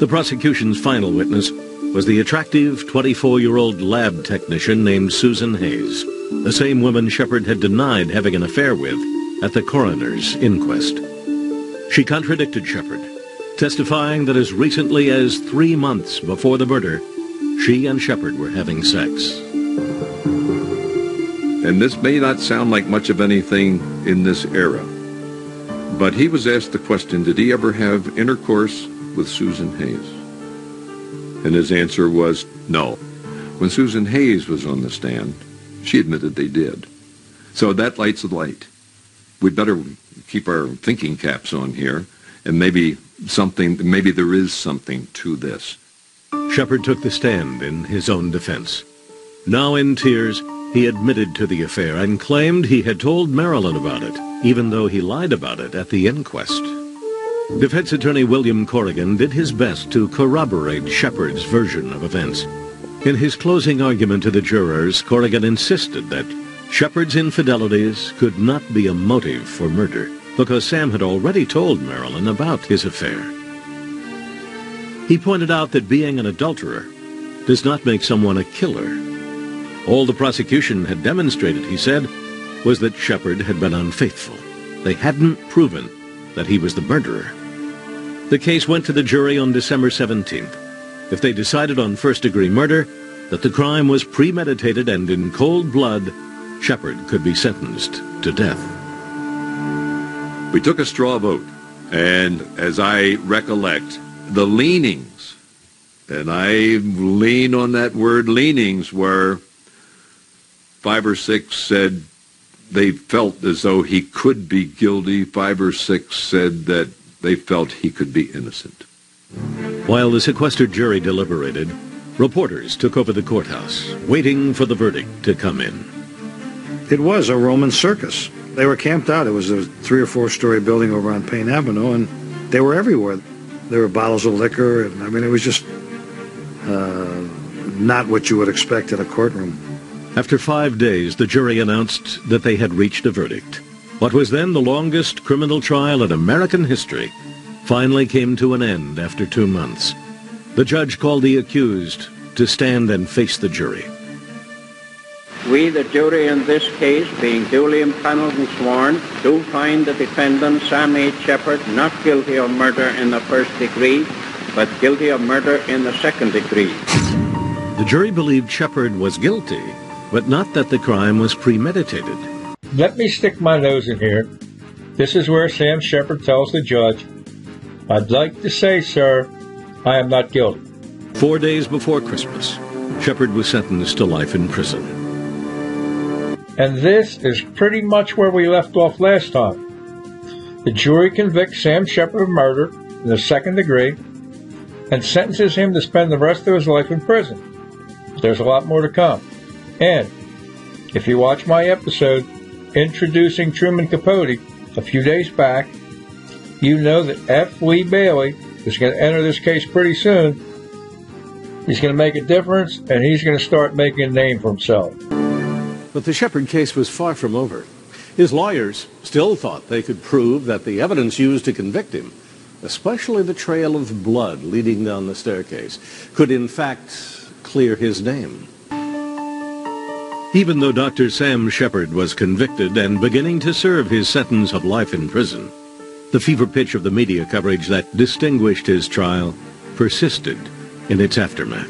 The prosecution's final witness was the attractive 24-year-old lab technician named Susan Hayes, the same woman Sheppard had denied having an affair with at the coroner's inquest. She contradicted Sheppard, testifying that as recently as three months before the murder, she and Sheppard were having sex. And this may not sound like much of anything in this era, but he was asked the question, did he ever have intercourse with Susan Hayes? And his answer was no. When Susan Hayes was on the stand, she admitted they did. So that lights a light. We'd better keep our thinking caps on here, and maybe something, maybe there is something to this. Sheppard took the stand in his own defense. Now in tears, he admitted to the affair and claimed he had told Marilyn about it, even though he lied about it at the inquest. Defense attorney William Corrigan did his best to corroborate Sheppard's version of events. In his closing argument to the jurors, Corrigan insisted that Sheppard's infidelities could not be a motive for murder because Sam had already told Marilyn about his affair. He pointed out that being an adulterer does not make someone a killer. All the prosecution had demonstrated, he said, was that Sheppard had been unfaithful. They hadn't proven that he was the murderer. The case went to the jury on December 17th. If they decided on first-degree murder, that the crime was premeditated and in cold blood, Sheppard could be sentenced to death. We took a straw vote, and as I recollect, the leanings, and I lean on that word leanings, were five or six said they felt as though he could be guilty. Five or six said that they felt he could be innocent. While the sequestered jury deliberated, reporters took over the courthouse, waiting for the verdict to come in. It was a Roman circus. They were camped out. It was a three or four story building over on Payne Avenue, and they were everywhere. There were bottles of liquor, and I mean, it was just uh, not what you would expect in a courtroom. After five days, the jury announced that they had reached a verdict. What was then the longest criminal trial in American history finally came to an end after two months. The judge called the accused to stand and face the jury. We, the jury in this case, being duly impaneled and sworn, do find the defendant, Sam H. Sheppard, not guilty of murder in the first degree, but guilty of murder in the second degree. The jury believed Sheppard was guilty, but not that the crime was premeditated. Let me stick my nose in here. This is where Sam Sheppard tells the judge, I'd like to say, sir, I am not guilty. Four days before Christmas, Sheppard was sentenced to life in prison. And this is pretty much where we left off last time. The jury convicts Sam Sheppard of murder in the second degree and sentences him to spend the rest of his life in prison. There's a lot more to come. And if you watch my episode introducing Truman Capote a few days back, you know that F. Lee Bailey is going to enter this case pretty soon. He's going to make a difference, and he's going to start making a name for himself. But the Sheppard case was far from over. His lawyers still thought they could prove that the evidence used to convict him, especially the trail of blood leading down the staircase, could in fact clear his name. Even though Dr. Sam Sheppard was convicted and beginning to serve his sentence of life in prison, the fever pitch of the media coverage that distinguished his trial persisted in its aftermath.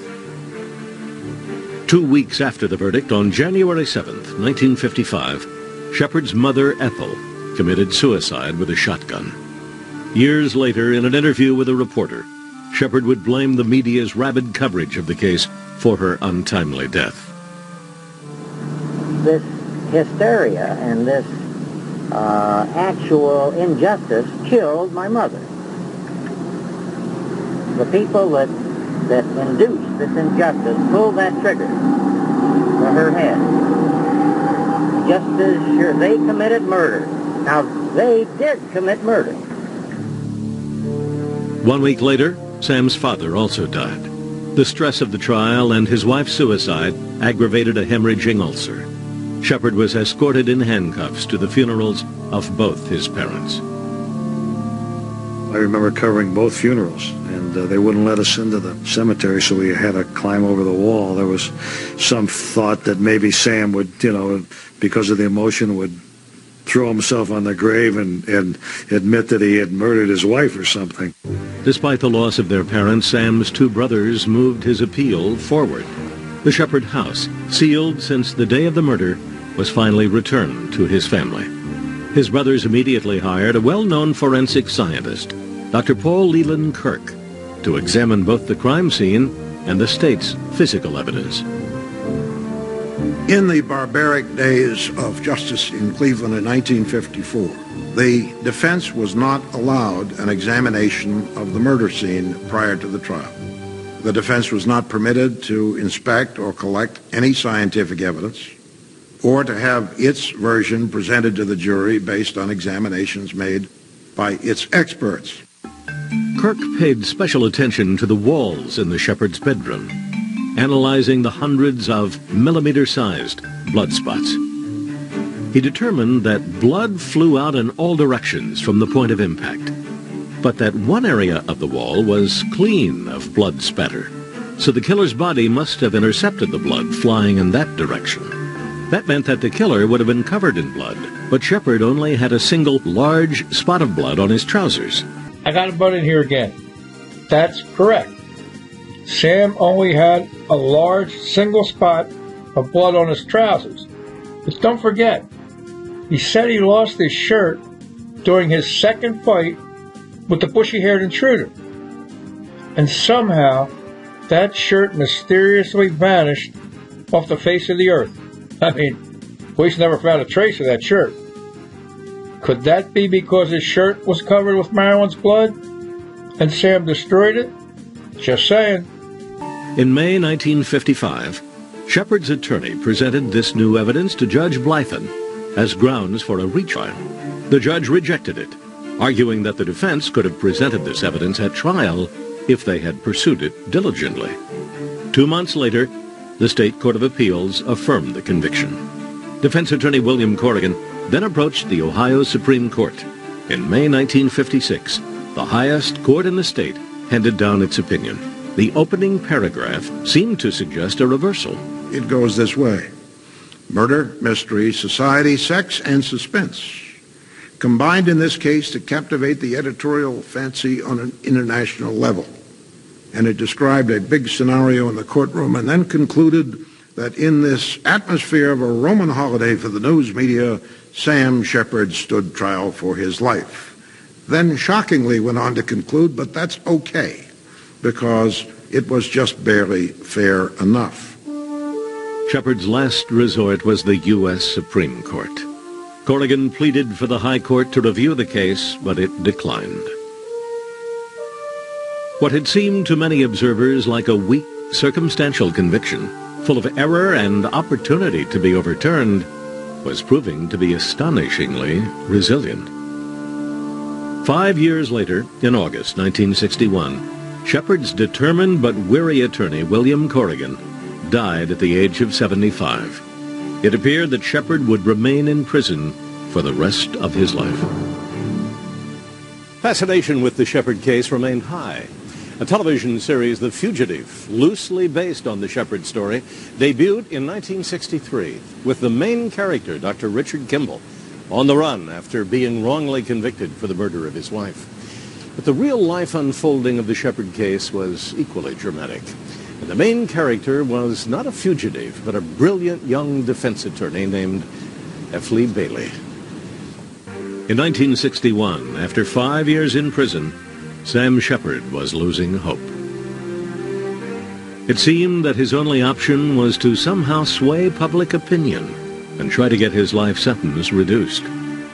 Two weeks after the verdict, on January 7th, 1955, Sheppard's mother, Ethel, committed suicide with a shotgun. Years later, in an interview with a reporter, Sheppard would blame the media's rabid coverage of the case for her untimely death this hysteria and this uh, actual injustice killed my mother. The people that, that induced this injustice pulled that trigger for her head. Just as sure they committed murder. Now, they did commit murder. One week later, Sam's father also died. The stress of the trial and his wife's suicide aggravated a hemorrhaging ulcer. Sheppard was escorted in handcuffs to the funerals of both his parents. I remember covering both funerals, and uh, they wouldn't let us into the cemetery, so we had to climb over the wall. There was some thought that maybe Sam would, you know, because of the emotion, would throw himself on the grave and, and admit that he had murdered his wife or something. Despite the loss of their parents, Sam's two brothers moved his appeal forward. The Sheppard house, sealed since the day of the murder, was finally returned to his family. His brothers immediately hired a well-known forensic scientist, Dr. Paul Leland Kirk, to examine both the crime scene and the state's physical evidence. In the barbaric days of justice in Cleveland in 1954, the defense was not allowed an examination of the murder scene prior to the trial. The defense was not permitted to inspect or collect any scientific evidence or to have its version presented to the jury based on examinations made by its experts. Kirk paid special attention to the walls in the Sheppard's bedroom, analyzing the hundreds of millimeter-sized blood spots. He determined that blood flew out in all directions from the point of impact, but that one area of the wall was clean of blood spatter, so the killer's body must have intercepted the blood flying in that direction. That meant that the killer would have been covered in blood, but Sheppard only had a single large spot of blood on his trousers. I got a butt in here again. That's correct. Sam only had a large single spot of blood on his trousers. But don't forget, he said he lost his shirt during his second fight with the bushy haired intruder. And somehow, that shirt mysteriously vanished off the face of the earth. I mean, police never found a trace of that shirt. Could that be because his shirt was covered with Marilyn's blood and Sam destroyed it? Just saying. In May 1955, Sheppard's attorney presented this new evidence to Judge Blythin as grounds for a retrial. The judge rejected it, arguing that the defense could have presented this evidence at trial if they had pursued it diligently. Two months later, the State Court of Appeals affirmed the conviction. Defense attorney William Corrigan then approached the Ohio Supreme Court. In May 1956, the highest court in the state handed down its opinion. The opening paragraph seemed to suggest a reversal. It goes this way. Murder, mystery, society, sex, and suspense combined in this case to captivate the editorial fancy on an international level. And it described a big scenario in the courtroom and then concluded that in this atmosphere of a Roman holiday for the news media, Sam Sheppard stood trial for his life. Then shockingly went on to conclude, but that's okay, because it was just barely fair enough. Sheppard's last resort was the U.S. Supreme Court. Corrigan pleaded for the High Court to review the case, but it declined. What had seemed to many observers like a weak, circumstantial conviction, full of error and opportunity to be overturned, was proving to be astonishingly resilient. Five years later, in August 1961, Sheppard's determined but weary attorney, William Corrigan, died at the age of 75. It appeared that Sheppard would remain in prison for the rest of his life. Fascination with the Sheppard case remained high. A television series, The Fugitive, loosely based on the Sheppard story, debuted in 1963 with the main character, Dr. Richard Kimble, on the run after being wrongly convicted for the murder of his wife. But the real-life unfolding of the Sheppard case was equally dramatic. And the main character was not a fugitive, but a brilliant young defense attorney named F. Lee Bailey. In 1961, after five years in prison, Sam Sheppard was losing hope. It seemed that his only option was to somehow sway public opinion and try to get his life sentence reduced.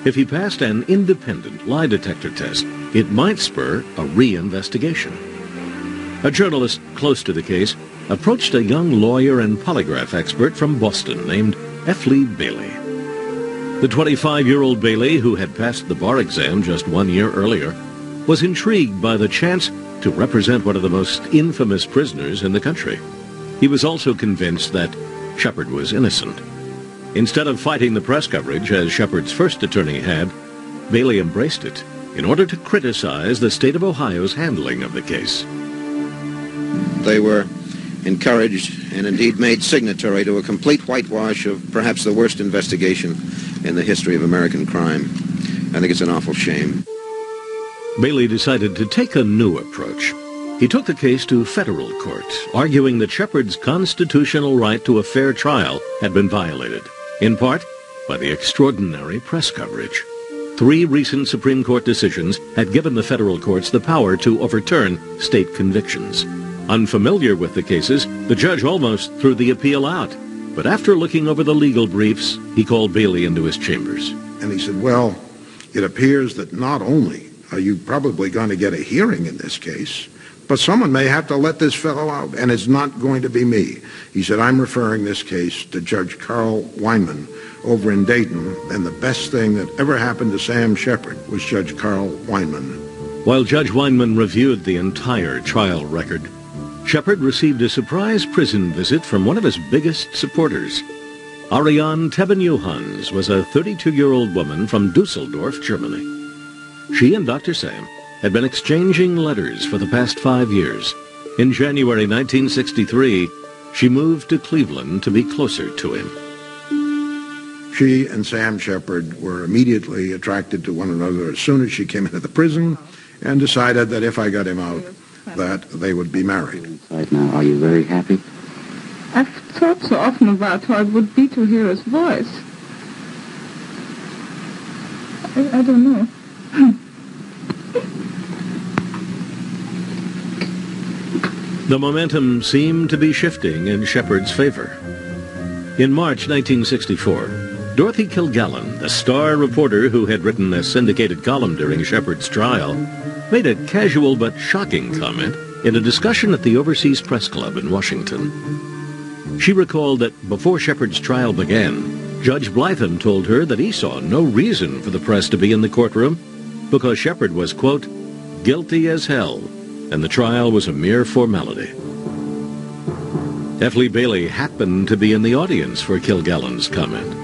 If he passed an independent lie detector test, it might spur a reinvestigation. A journalist close to the case approached a young lawyer and polygraph expert from Boston named F. Lee Bailey. The 25-year-old Bailey, who had passed the bar exam just one year earlier, was intrigued by the chance to represent one of the most infamous prisoners in the country. He was also convinced that Sheppard was innocent. Instead of fighting the press coverage as Sheppard's first attorney had, Bailey embraced it in order to criticize the state of Ohio's handling of the case. They were encouraged and indeed made signatory to a complete whitewash of perhaps the worst investigation in the history of American crime. I think it's an awful shame. Bailey decided to take a new approach. He took the case to federal court, arguing that Sheppard's constitutional right to a fair trial had been violated, in part by the extraordinary press coverage. Three recent Supreme Court decisions had given the federal courts the power to overturn state convictions. Unfamiliar with the cases, the judge almost threw the appeal out. But after looking over the legal briefs, he called Bailey into his chambers. And he said, well, it appears that not only are you probably going to get a hearing in this case, but someone may have to let this fellow out, and it's not going to be me. He said, I'm referring this case to Judge Carl Weinman over in Dayton, and the best thing that ever happened to Sam Sheppard was Judge Carl Weinman. While Judge Weinman reviewed the entire trial record, Sheppard received a surprise prison visit from one of his biggest supporters. Ariane Tebbenjohanns was a 32-year-old woman from Dusseldorf, Germany. She and Dr. Sam had been exchanging letters for the past five years. In January 1963, she moved to Cleveland to be closer to him. She and Sam Sheppard were immediately attracted to one another as soon as she came into the prison and decided that if I got him out, that they would be married. Right now, are you very happy? I've thought so often about how it would be to hear his voice. I, I don't know. The momentum seemed to be shifting in Sheppard's favor. In March 1964, Dorothy Kilgallen, the star reporter who had written a syndicated column during Sheppard's trial, made a casual but shocking comment in a discussion at the Overseas Press Club in Washington. She recalled that before Sheppard's trial began, Judge Blythin told her that he saw no reason for the press to be in the courtroom because Sheppard was, quote, guilty as hell and the trial was a mere formality. F. Lee Bailey happened to be in the audience for Kilgallen's comment.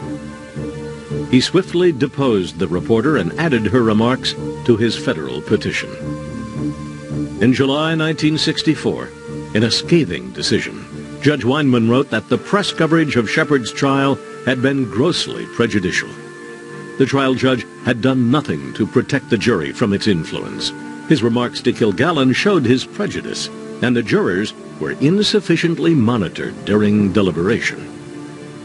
He swiftly deposed the reporter and added her remarks to his federal petition. In July 1964, in a scathing decision, Judge Weinman wrote that the press coverage of Sheppard's trial had been grossly prejudicial. The trial judge had done nothing to protect the jury from its influence. His remarks to Kilgallen showed his prejudice, and the jurors were insufficiently monitored during deliberation.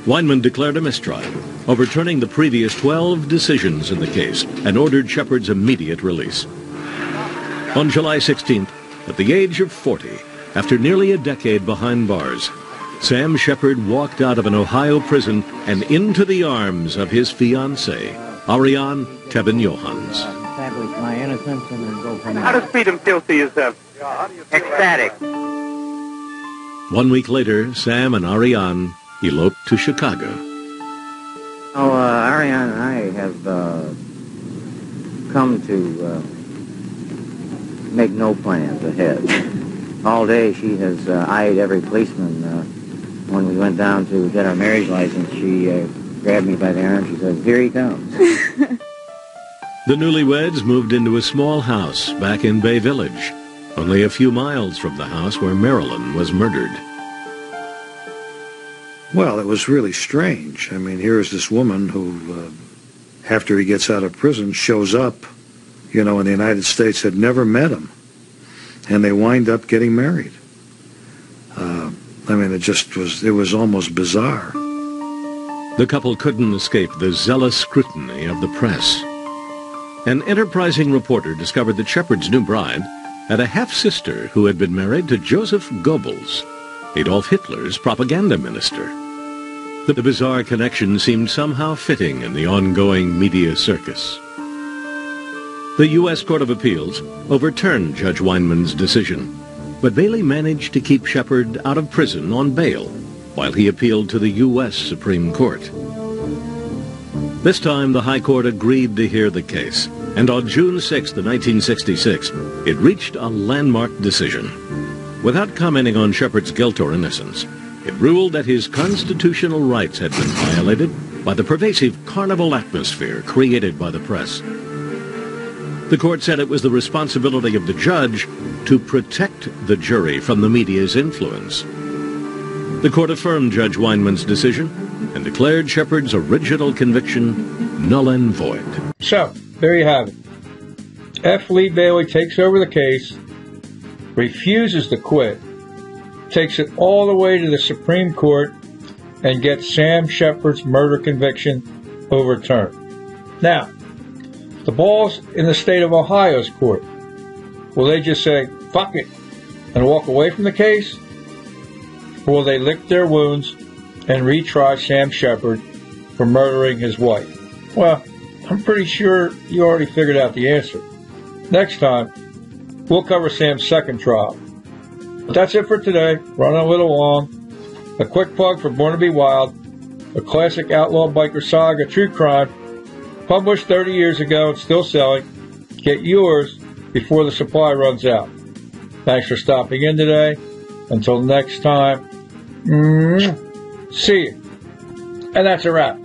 Weinman declared a mistrial, overturning the previous 12 decisions in the case, and ordered Sheppard's immediate release. On July 16th, at the age of 40, after nearly a decade behind bars, Sam Sheppard walked out of an Ohio prison and into the arms of his fiancée, Ariane Tebbenjohanns establish my innocence and then go from there. How does freedom feel to you, sir? Ecstatic. One week later, Sam and Ariane eloped to Chicago. Oh, uh, Ariane and I have uh, come to uh, make no plans ahead. All day she has uh, eyed every policeman. Uh, when we went down to get our marriage license, she uh, grabbed me by the arm. She said, here he comes. The newlyweds moved into a small house back in Bay Village, only a few miles from the house where Marilyn was murdered. Well, it was really strange. I mean, here is this woman who, uh, after he gets out of prison, shows up, you know, in the United States, had never met him. And they wind up getting married. Uh, I mean, it just was, it was almost bizarre. The couple couldn't escape the zealous scrutiny of the press. An enterprising reporter discovered that Sheppard's new bride had a half-sister who had been married to Joseph Goebbels, Adolf Hitler's propaganda minister. The bizarre connection seemed somehow fitting in the ongoing media circus. The U.S. Court of Appeals overturned Judge Weinman's decision, but Bailey managed to keep Sheppard out of prison on bail while he appealed to the U.S. Supreme Court. This time, the High Court agreed to hear the case, and on June 6, 1966, it reached a landmark decision. Without commenting on Sheppard's guilt or innocence, it ruled that his constitutional rights had been violated by the pervasive carnival atmosphere created by the press. The court said it was the responsibility of the judge to protect the jury from the media's influence. The court affirmed Judge Weinman's decision and declared Sheppard's original conviction null and void. So, there you have it. F. Lee Bailey takes over the case, refuses to quit, takes it all the way to the Supreme Court, and gets Sam Sheppard's murder conviction overturned. Now, the ball's in the state of Ohio's court. Will they just say, fuck it, and walk away from the case? Or will they lick their wounds and retry Sam Sheppard for murdering his wife? Well, I'm pretty sure you already figured out the answer. Next time, we'll cover Sam's second trial. But that's it for today. Running a little long. A quick plug for Born to Be Wild, a classic outlaw biker saga, true crime, published 30 years ago and still selling. Get yours before the supply runs out. Thanks for stopping in today. Until next time, mm, see you. And that's a wrap.